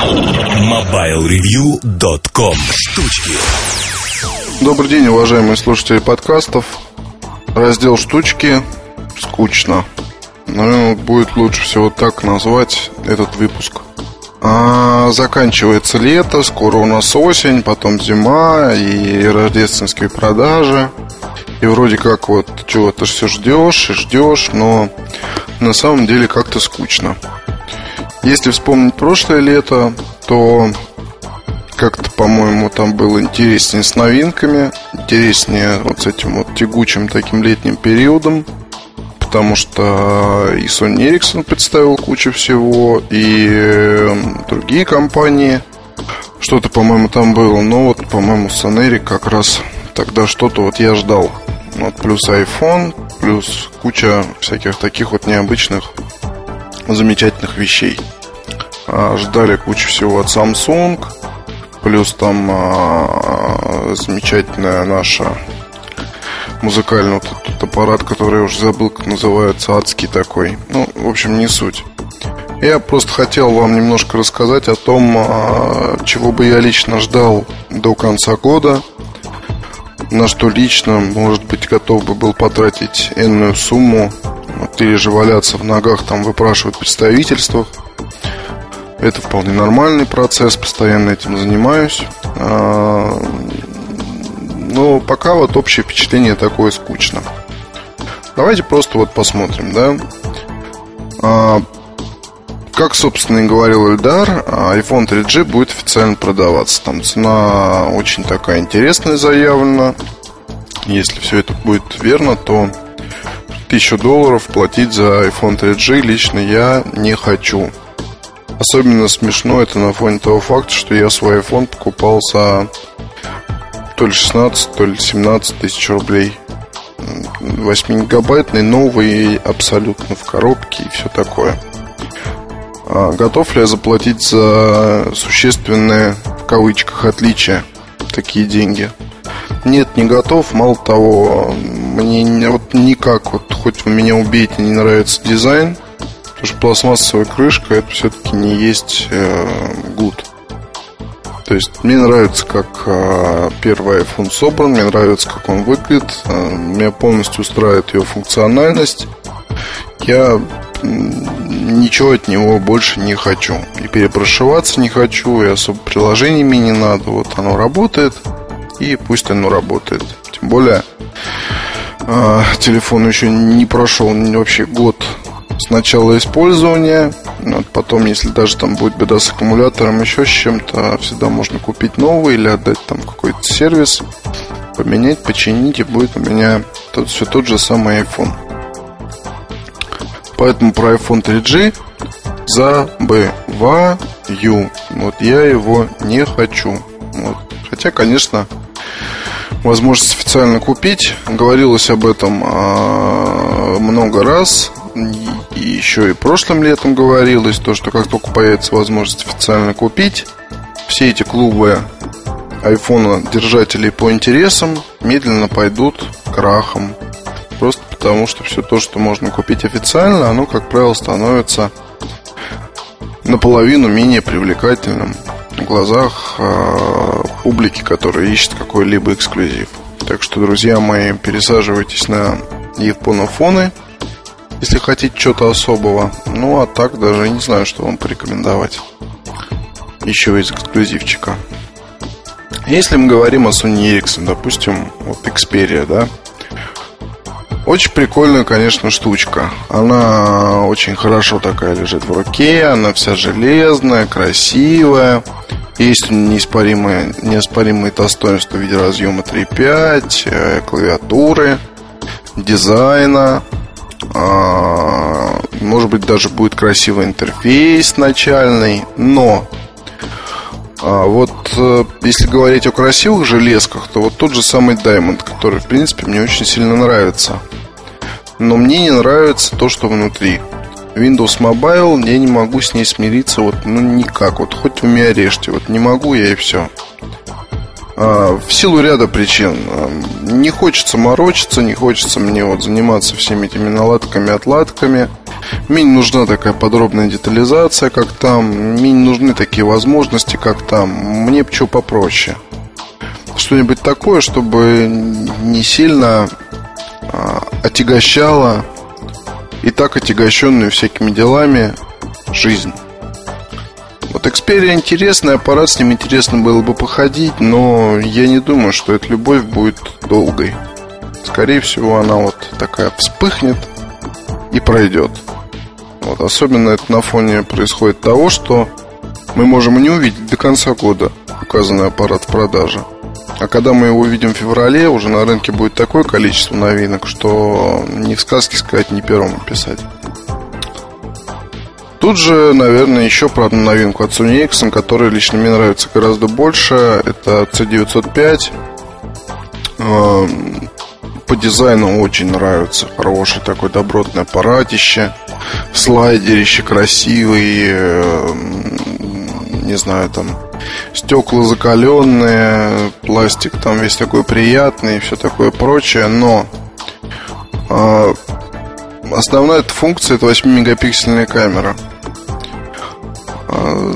MobileReview.com Штучки Добрый день, уважаемые слушатели подкастов. Раздел «Штучки» скучно. Наверное, будет лучше всего так назвать этот выпуск. А, заканчивается лето, скоро у нас осень, потом зима и рождественские продажи. И вроде как вот чего-то все ждешь и ждешь, но на самом деле как-то скучно. Если вспомнить прошлое лето, то как-то, по-моему, там было интереснее с новинками, интереснее вот с этим вот тягучим таким летним периодом, потому что и Sony Ericsson представил кучу всего, и другие компании. Что-то, по-моему, там было, но вот, по-моему, Sony как раз тогда что-то вот я ждал. Вот плюс iPhone, плюс куча всяких таких вот необычных замечательных вещей. А, ждали кучу всего от Samsung, плюс там а, замечательная наша музыкальный вот этот аппарат, который я уже забыл, как называется, адский такой. Ну, в общем, не суть. Я просто хотел вам немножко рассказать о том, а, чего бы я лично ждал до конца года, на что лично, может быть, готов бы был потратить энную сумму, вот, или же валяться в ногах, там выпрашивать представительствах. Это вполне нормальный процесс, постоянно этим занимаюсь. А, но пока вот общее впечатление такое скучно. Давайте просто вот посмотрим, да. А, как, собственно, и говорил Эльдар, iPhone 3G будет официально продаваться. Там цена очень такая интересная заявлена. Если все это будет верно, то тысячу долларов платить за iPhone 3G лично я не хочу. Особенно смешно это на фоне того факта, что я свой iPhone покупал за то ли 16, то ли 17 тысяч рублей. 8-гигабайтный, новый, абсолютно в коробке и все такое. А готов ли я заплатить за существенное, в кавычках, отличие такие деньги? Нет, не готов. Мало того, мне вот никак, вот хоть вы меня убейте, не нравится дизайн – Потому что пластмассовая крышка это все-таки не есть э, гуд. То есть мне нравится, как э, первый iPhone собран, мне нравится, как он выглядит, э, меня полностью устраивает ее функциональность. Я ничего от него больше не хочу. И перепрошиваться не хочу, и особо приложениями не надо. Вот оно работает, и пусть оно работает. Тем более, э, телефон еще не прошел вообще год с начала использования. Вот потом, если даже там будет беда с аккумулятором, еще с чем-то, всегда можно купить новый или отдать там какой-то сервис, поменять, починить, и будет у меня тут все тот же самый iPhone. Поэтому про iPhone 3G забываю. Вот я его не хочу. Вот. Хотя, конечно, возможность официально купить. Говорилось об этом а, много раз и еще и прошлым летом говорилось, то, что как только появится возможность официально купить, все эти клубы айфона держателей по интересам медленно пойдут крахом. Просто потому, что все то, что можно купить официально, оно, как правило, становится наполовину менее привлекательным в глазах э, публики, которая ищет какой-либо эксклюзив. Так что, друзья мои, пересаживайтесь на японофоны – если хотите что-то особого. Ну, а так даже не знаю, что вам порекомендовать. Еще из эксклюзивчика. Если мы говорим о Sony Ericsson, допустим, вот Xperia, да, очень прикольная, конечно, штучка. Она очень хорошо такая лежит в руке, она вся железная, красивая. Есть неоспоримые, неоспоримые достоинства в виде разъема 3.5, э, клавиатуры, дизайна. А, может быть, даже будет красивый интерфейс начальный, но а вот э, если говорить о красивых железках, то вот тот же самый Diamond, который, в принципе, мне очень сильно нравится. Но мне не нравится то, что внутри. Windows Mobile, я не могу с ней смириться вот ну никак. Вот хоть вы меня режьте, вот не могу я и все. А, в силу ряда причин. А, не хочется морочиться, не хочется мне вот заниматься всеми этими наладками, отладками. Мне не нужна такая подробная детализация, как там. Мне не нужны такие возможности, как там. Мне что попроще. Что-нибудь такое, чтобы не сильно а, отягощало и так отягощенную всякими делами жизнь. Вот Xperia интересный аппарат, с ним интересно было бы походить, но я не думаю, что эта любовь будет долгой. Скорее всего, она вот такая вспыхнет и пройдет. Вот, особенно это на фоне происходит того, что мы можем не увидеть до конца года указанный аппарат в продаже. А когда мы его увидим в феврале, уже на рынке будет такое количество новинок, что ни в сказке сказать, ни первому писать. Тут же, наверное, еще про одну новинку от Sony Ericsson, которая лично мне нравится гораздо больше. Это C905. Эм, по дизайну очень нравится. Хороший такой добротный аппаратище. Слайдерище красивый. Эм, не знаю, там стекла закаленные, пластик там весь такой приятный и все такое прочее. Но э, основная функция это 8-мегапиксельная камера. А,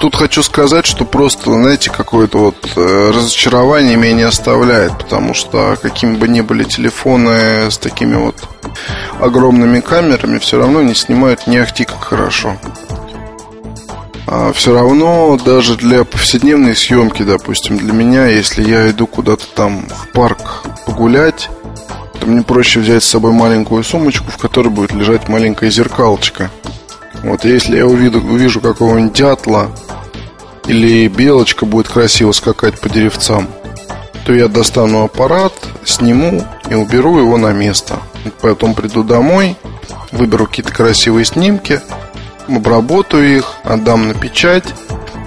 тут хочу сказать, что просто, знаете, какое-то вот э, разочарование меня не оставляет, потому что какими бы ни были телефоны с такими вот огромными камерами, все равно не снимают не ахти как хорошо. А все равно даже для повседневной съемки, допустим, для меня, если я иду куда-то там в парк погулять, то мне проще взять с собой маленькую сумочку, в которой будет лежать маленькая зеркалочка – вот если я увижу, увижу какого-нибудь дятла или белочка будет красиво скакать по деревцам, то я достану аппарат, сниму и уберу его на место. Потом приду домой, выберу какие-то красивые снимки, обработаю их, отдам на печать.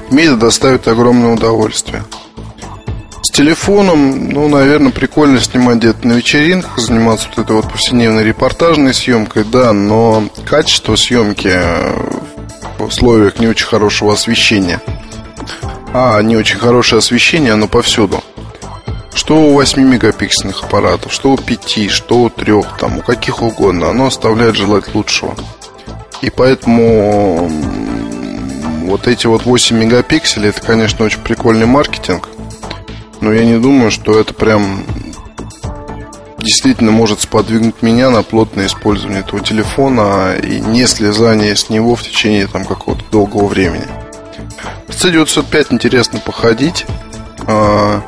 Мне это доставит огромное удовольствие телефоном, ну, наверное, прикольно снимать где-то на вечеринках, заниматься вот этой вот повседневной репортажной съемкой, да, но качество съемки в условиях не очень хорошего освещения. А, не очень хорошее освещение, оно повсюду. Что у 8-мегапиксельных аппаратов, что у 5, что у 3, там, у каких угодно, оно оставляет желать лучшего. И поэтому вот эти вот 8 мегапикселей, это, конечно, очень прикольный маркетинг – но я не думаю, что это прям действительно может сподвигнуть меня на плотное использование этого телефона и не слезание с него в течение там какого-то долгого времени. В C905 интересно походить. А,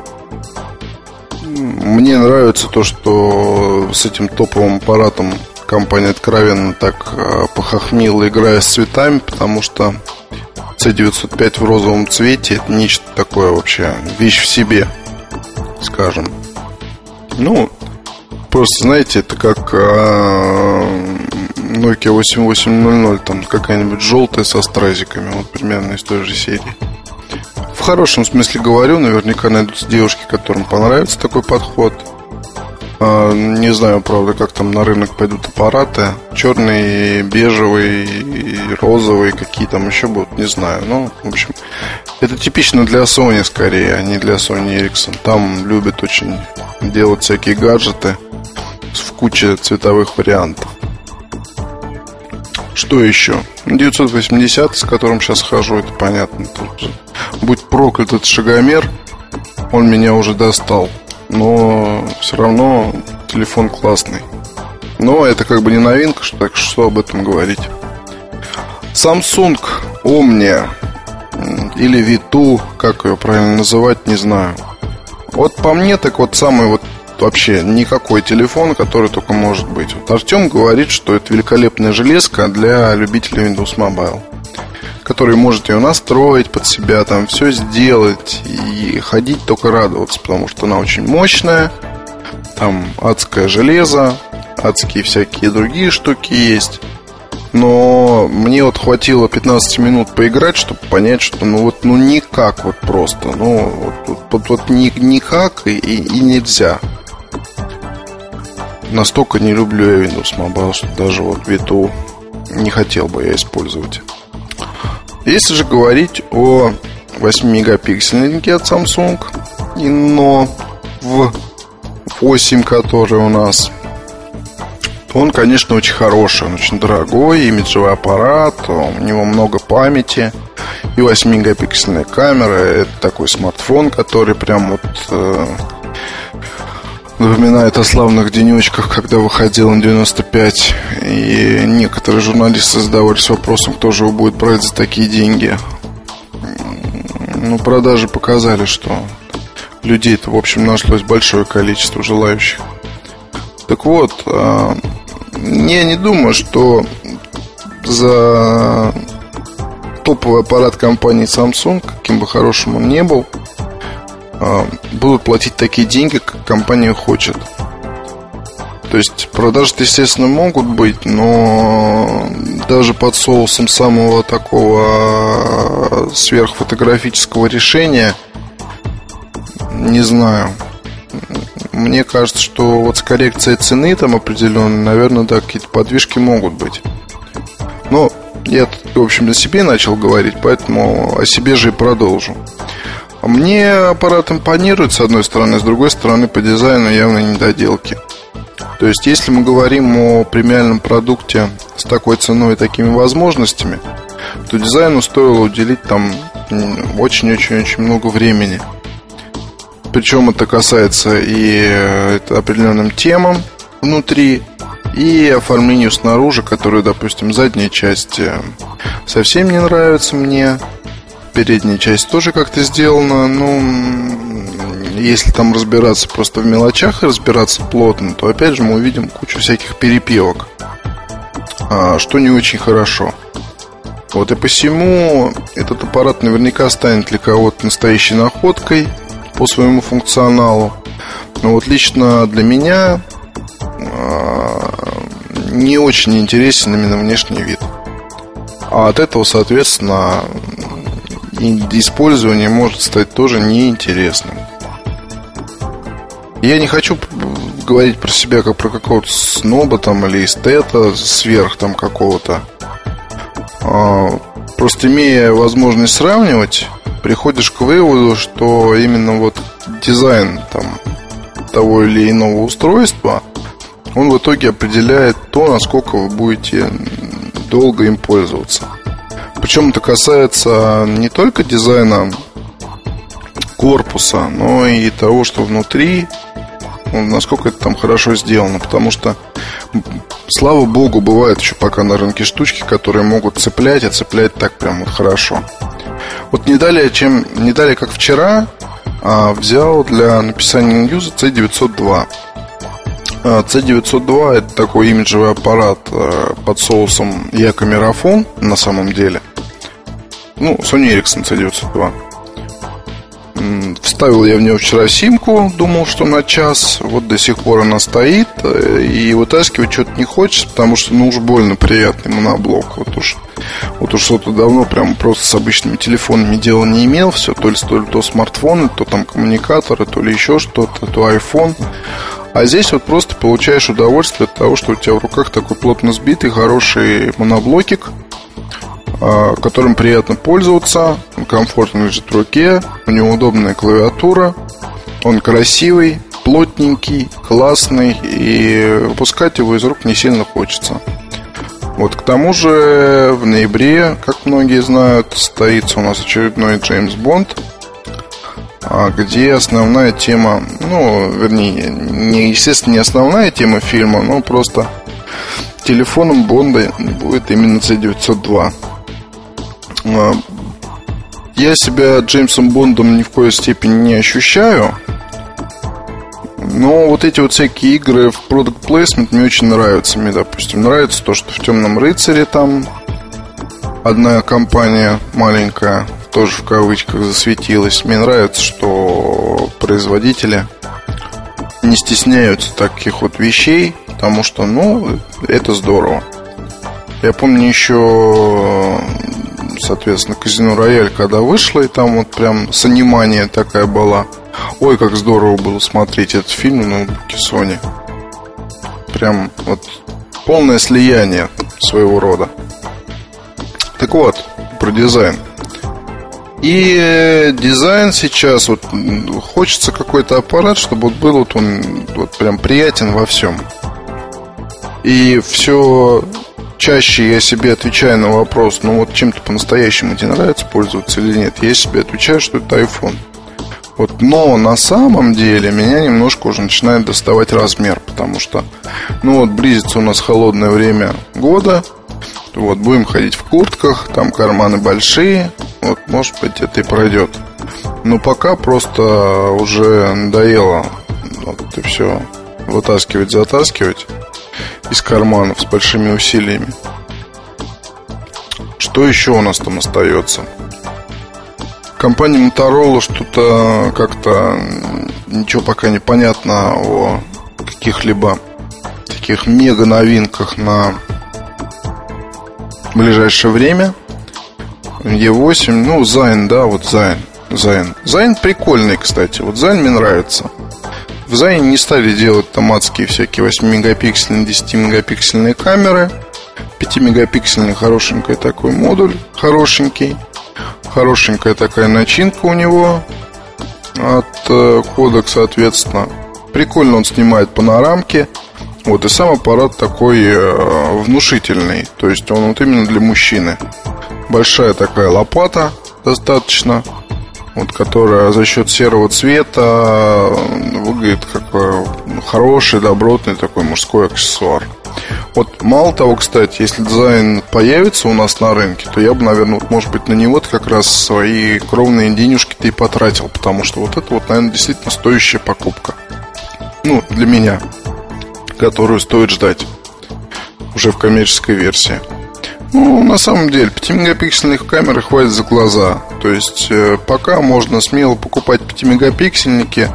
мне нравится то, что с этим топовым аппаратом компания откровенно так а, похохмила, играя с цветами, потому что C905 в розовом цвете это нечто такое вообще, вещь в себе скажем. Ну, просто, знаете, это как э, Nokia 8800, там какая-нибудь желтая со стразиками, вот примерно из той же серии. В хорошем смысле говорю, наверняка найдутся девушки, которым понравится такой подход. А, не знаю, правда, как там на рынок пойдут аппараты. Черный, бежевый, розовый, какие там еще будут, не знаю. Ну, в общем, это типично для Sony скорее, а не для Sony Ericsson. Там любят очень делать всякие гаджеты в куче цветовых вариантов. Что еще? 980, с которым сейчас хожу, это понятно. Тут, будь проклят этот шагомер, он меня уже достал но все равно телефон классный. Но это как бы не новинка, что, так что об этом говорить. Samsung Omnia или Vitu, как ее правильно называть, не знаю. Вот по мне, так вот самый вот вообще никакой телефон, который только может быть. Вот Артем говорит, что это великолепная железка для любителей Windows Mobile который может ее настроить под себя, там все сделать и ходить только радоваться, потому что она очень мощная, там адское железо, адские всякие другие штуки есть. Но мне вот хватило 15 минут поиграть, чтобы понять, что ну вот ну никак вот просто. Ну вот, вот, вот, ни, никак и, и нельзя. Настолько не люблю я Windows Mobile, что даже вот Виту не хотел бы я использовать. Если же говорить о 8-мегапиксельнике от Samsung, но в 8, который у нас, Он, конечно, очень хороший, он очень дорогой, имиджевый аппарат, у него много памяти и 8-мегапиксельная камера. Это такой смартфон, который прям вот э, напоминает о славных денечках, когда выходил на 95. И некоторые журналисты задавались вопросом, кто же его будет брать за такие деньги. Ну, продажи показали, что людей-то, в общем, нашлось большое количество желающих. Так вот, э, я не думаю, что за топовый аппарат компании Samsung, каким бы хорошим он ни был, а, будут платить такие деньги, как компания хочет. То есть продажи, естественно, могут быть, но даже под соусом самого такого сверхфотографического решения, не знаю. Мне кажется, что вот с коррекцией цены там определенной, наверное, да, какие-то подвижки могут быть. Но я, в общем, о себе начал говорить, поэтому о себе же и продолжу. Мне аппарат импонирует, с одной стороны, с другой стороны, по дизайну явно недоделки. То есть, если мы говорим о премиальном продукте с такой ценой и такими возможностями, то дизайну стоило уделить там очень-очень-очень много времени. Причем это касается и э, определенным темам внутри, и оформлению снаружи, которое, допустим, задняя часть э, совсем не нравится мне. Передняя часть тоже как-то сделана, ну, если там разбираться просто в мелочах и разбираться плотно, то опять же мы увидим кучу всяких перепевок, а, что не очень хорошо. Вот и посему этот аппарат наверняка станет для кого-то настоящей находкой по своему функционалу. Но вот лично для меня не очень интересен именно внешний вид. А от этого, соответственно, использование может стать тоже неинтересным. Я не хочу говорить про себя как про какого-то сноба там или эстета сверх там какого-то. А, просто имея возможность сравнивать, приходишь к выводу, что именно вот дизайн там того или иного устройства – он в итоге определяет то, насколько вы будете долго им пользоваться. Причем это касается не только дизайна корпуса, но и того, что внутри, ну, насколько это там хорошо сделано. Потому что, слава богу, бывают еще пока на рынке штучки, которые могут цеплять, и цеплять так прям вот хорошо. Вот не далее, чем, не далее как вчера, а взял для написания ньюза C902. C902 это такой имиджевый аппарат э, под соусом Якомерафон на самом деле. Ну, Sony Ericsson C902. Вставил я в нее вчера симку, думал, что на час. Вот до сих пор она стоит. Э, и вытаскивать что-то не хочется, потому что, ну, уж больно приятный моноблок. Вот уж, вот уж что-то давно прям просто с обычными телефонами дела не имел. Все, то ли, то ли то смартфоны, то там коммуникаторы, то ли еще что-то, то iPhone. А здесь вот просто получаешь удовольствие от того, что у тебя в руках такой плотно сбитый, хороший моноблокик, которым приятно пользоваться, комфортно лежит в руке, у него удобная клавиатура, он красивый, плотненький, классный, и выпускать его из рук не сильно хочется. Вот к тому же в ноябре, как многие знают, состоится у нас очередной Джеймс Бонд – а где основная тема, ну, вернее, не, естественно, не основная тема фильма, но просто телефоном Бонда будет именно C902. А, я себя Джеймсом Бондом ни в коей степени не ощущаю, но вот эти вот всякие игры в Product Placement мне очень нравятся. Мне, допустим, нравится то, что в Темном рыцаре там одна компания маленькая тоже в кавычках засветилась. Мне нравится, что производители не стесняются таких вот вещей, потому что, ну, это здорово. Я помню еще, соответственно, Казино Рояль, когда вышло, и там вот прям с анимания такая была. Ой, как здорово было смотреть этот фильм на ноутбуке Sony. Прям вот полное слияние своего рода. Так вот, про дизайн. И дизайн сейчас вот хочется какой-то аппарат, чтобы вот был вот он вот прям приятен во всем. И все чаще я себе отвечаю на вопрос, ну вот чем-то по-настоящему тебе нравится пользоваться или нет, я себе отвечаю, что это iPhone. Вот, но на самом деле меня немножко уже начинает доставать размер, потому что, ну вот, близится у нас холодное время года, вот, будем ходить в куртках, там карманы большие, вот, может быть, это и пройдет. Но пока просто уже надоело вот это все вытаскивать, затаскивать из карманов с большими усилиями. Что еще у нас там остается? Компания Motorola что-то как-то ничего пока не понятно о каких-либо таких мега новинках на ближайшее время. E8, ну, Zine, да, вот Zine. Zine. Zine прикольный, кстати. Вот Zine мне нравится. В Zine не стали делать там адские всякие 8-мегапиксельные, 10-мегапиксельные камеры. 5-мегапиксельный хорошенький такой модуль, хорошенький. Хорошенькая такая начинка у него от э, кодек, соответственно. Прикольно он снимает панорамки. Вот, и сам аппарат такой э, внушительный. То есть он вот именно для мужчины. Большая такая лопата достаточно. Вот, которая за счет серого цвета э, выглядит как хороший, добротный такой мужской аксессуар. Вот мало того, кстати, если дизайн появится у нас на рынке, то я бы, наверное, вот, может быть, на него как раз свои кровные денежки-то и потратил, потому что вот это вот, наверное, действительно стоящая покупка. Ну, для меня, которую стоит ждать уже в коммерческой версии. Ну, на самом деле, 5-мегапиксельных камер хватит за глаза. То есть, э, пока можно смело покупать 5-мегапиксельники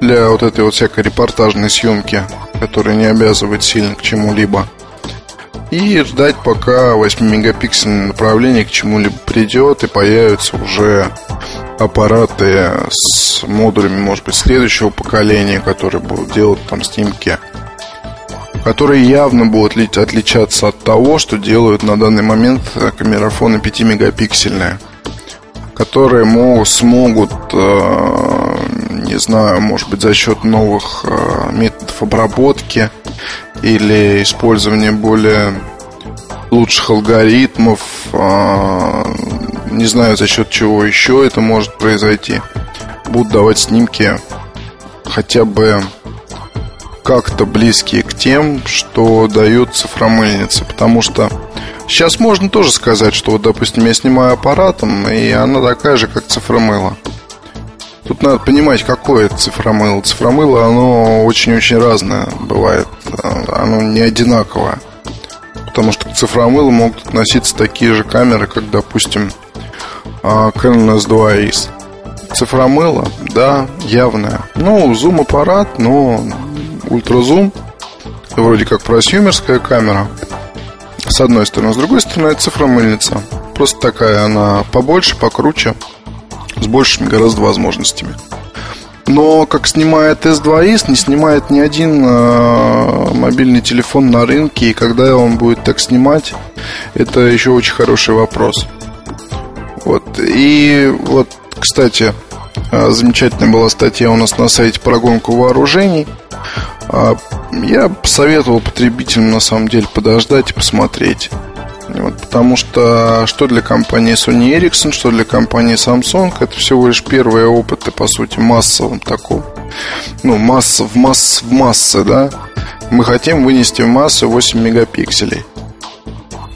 для вот этой вот всякой репортажной съемки который не обязывает сильно к чему-либо. И ждать, пока 8-мегапиксельное направление к чему-либо придет и появятся уже аппараты с модулями, может быть, следующего поколения, которые будут делать там снимки, которые явно будут отличаться от того, что делают на данный момент камерафоны 5-мегапиксельные, которые могут, смогут э, не знаю, может быть, за счет новых э, методов обработки или использования более лучших алгоритмов, э, не знаю, за счет чего еще это может произойти, будут давать снимки хотя бы как-то близкие к тем, что дают цифромыльницы, потому что сейчас можно тоже сказать, что вот, допустим, я снимаю аппаратом, и она такая же, как цифромыло. Тут надо понимать, какое это цифромыло. Цифромыло, оно очень-очень разное бывает. Оно не одинаковое. Потому что к цифромылу могут относиться такие же камеры, как, допустим, а, Canon S2Ace. Цифромыло, да, явное. Ну, зум-аппарат, но ультразум. Вроде как просюмерская камера. С одной стороны. С другой стороны, это цифромыльница. Просто такая она побольше, покруче с большими гораздо возможностями. Но как снимает S2S, не снимает ни один э, мобильный телефон на рынке. И когда он будет так снимать, это еще очень хороший вопрос. Вот. И вот, кстати, э, замечательная была статья у нас на сайте про гонку вооружений. Э, я советовал потребителям на самом деле подождать и посмотреть. Вот, потому что что для компании Sony Ericsson, что для компании Samsung, это всего лишь первые опыты, по сути, массовым таком. Ну, масса в масс в массы, да. Мы хотим вынести в массу 8 мегапикселей.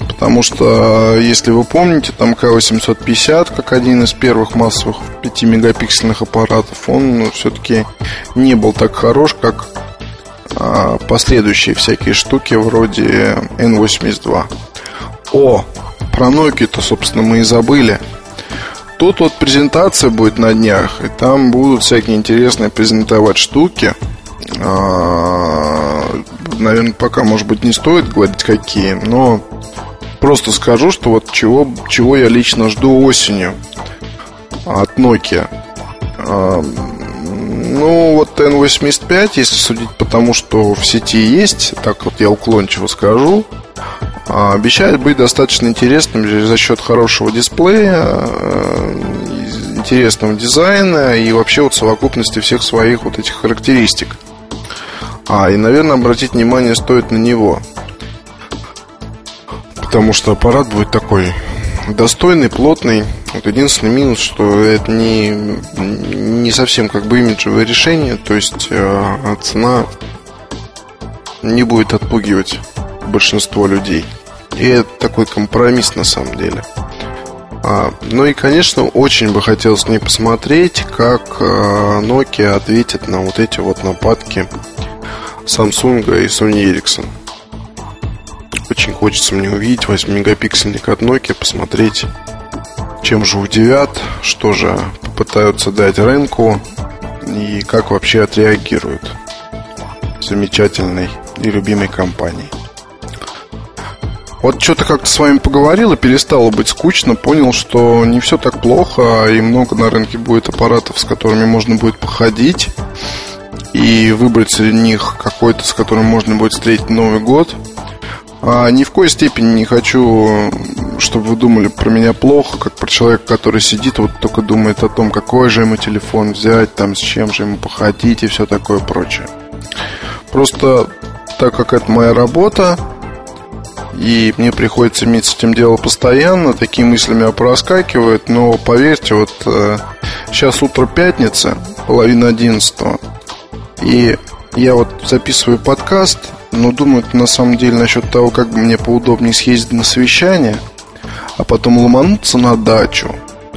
Потому что, если вы помните, там К850, как один из первых массовых 5-мегапиксельных аппаратов, он ну, все-таки не был так хорош, как а, последующие всякие штуки вроде N82. О, про Nokia-то, собственно, мы и забыли. Тут вот презентация будет на днях, и там будут всякие интересные презентовать штуки. А, наверное, пока, может быть, не стоит говорить какие, но просто скажу, что вот чего, чего я лично жду осенью от Nokia. Ну, вот N85, если судить по тому, что в сети есть, так вот я уклончиво скажу, а, обещает быть достаточно интересным за счет хорошего дисплея, э, интересного дизайна и вообще вот совокупности всех своих вот этих характеристик. А, и, наверное, обратить внимание стоит на него. потому что аппарат будет такой достойный, плотный. Вот единственный минус, что это не, не совсем как бы имиджевое решение, то есть э, цена не будет отпугивать большинство людей. И это такой компромисс на самом деле. А, ну и, конечно, очень бы хотелось не посмотреть, как а, Nokia ответит на вот эти вот нападки Samsung и Sony Ericsson. Очень хочется мне увидеть 8-мегапиксельник от Nokia, посмотреть, чем же удивят, что же попытаются дать рынку и как вообще отреагируют замечательной и любимой компании. Вот что-то как-то с вами поговорил и перестало быть скучно, понял, что не все так плохо, и много на рынке будет аппаратов, с которыми можно будет походить и выбрать среди них какой-то, с которым можно будет встретить Новый год. А ни в коей степени не хочу, чтобы вы думали про меня плохо, как про человека, который сидит, вот только думает о том, какой же ему телефон взять, там, с чем же ему походить и все такое прочее. Просто так как это моя работа, и мне приходится иметь с этим дело постоянно, такие мысли меня проскакивают, но поверьте, вот э, сейчас утро пятницы, половина одиннадцатого, и я вот записываю подкаст, но думаю на самом деле насчет того, как бы мне поудобнее съездить на совещание, а потом ломануться на дачу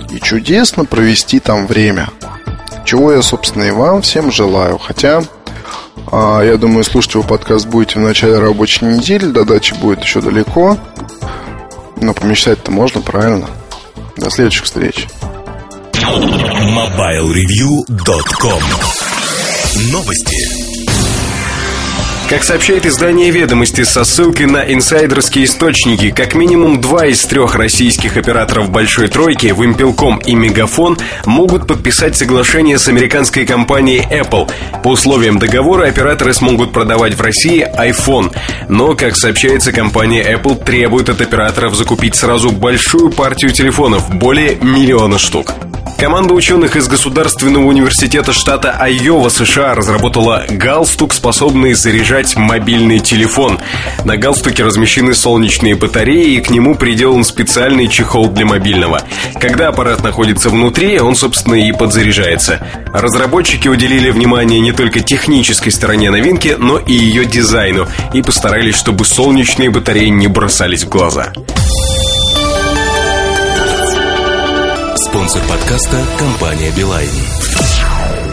и чудесно провести там время. Чего я, собственно, и вам всем желаю. Хотя а, я думаю, слушать его подкаст будете в начале рабочей недели. До дачи будет еще далеко. Но помечтать-то можно, правильно? До следующих встреч. MobileReview.com Новости. Как сообщает издание «Ведомости» со ссылкой на инсайдерские источники, как минимум два из трех российских операторов «Большой тройки» Вимпелком и Мегафон могут подписать соглашение с американской компанией Apple. По условиям договора операторы смогут продавать в России iPhone. Но, как сообщается, компания Apple требует от операторов закупить сразу большую партию телефонов, более миллиона штук. Команда ученых из Государственного университета штата Айова, США, разработала галстук, способный заряжать мобильный телефон. На галстуке размещены солнечные батареи, и к нему приделан специальный чехол для мобильного. Когда аппарат находится внутри, он, собственно, и подзаряжается. Разработчики уделили внимание не только технической стороне новинки, но и ее дизайну, и постарались, чтобы солнечные батареи не бросались в глаза. Спонсор подкаста – компания «Билайн».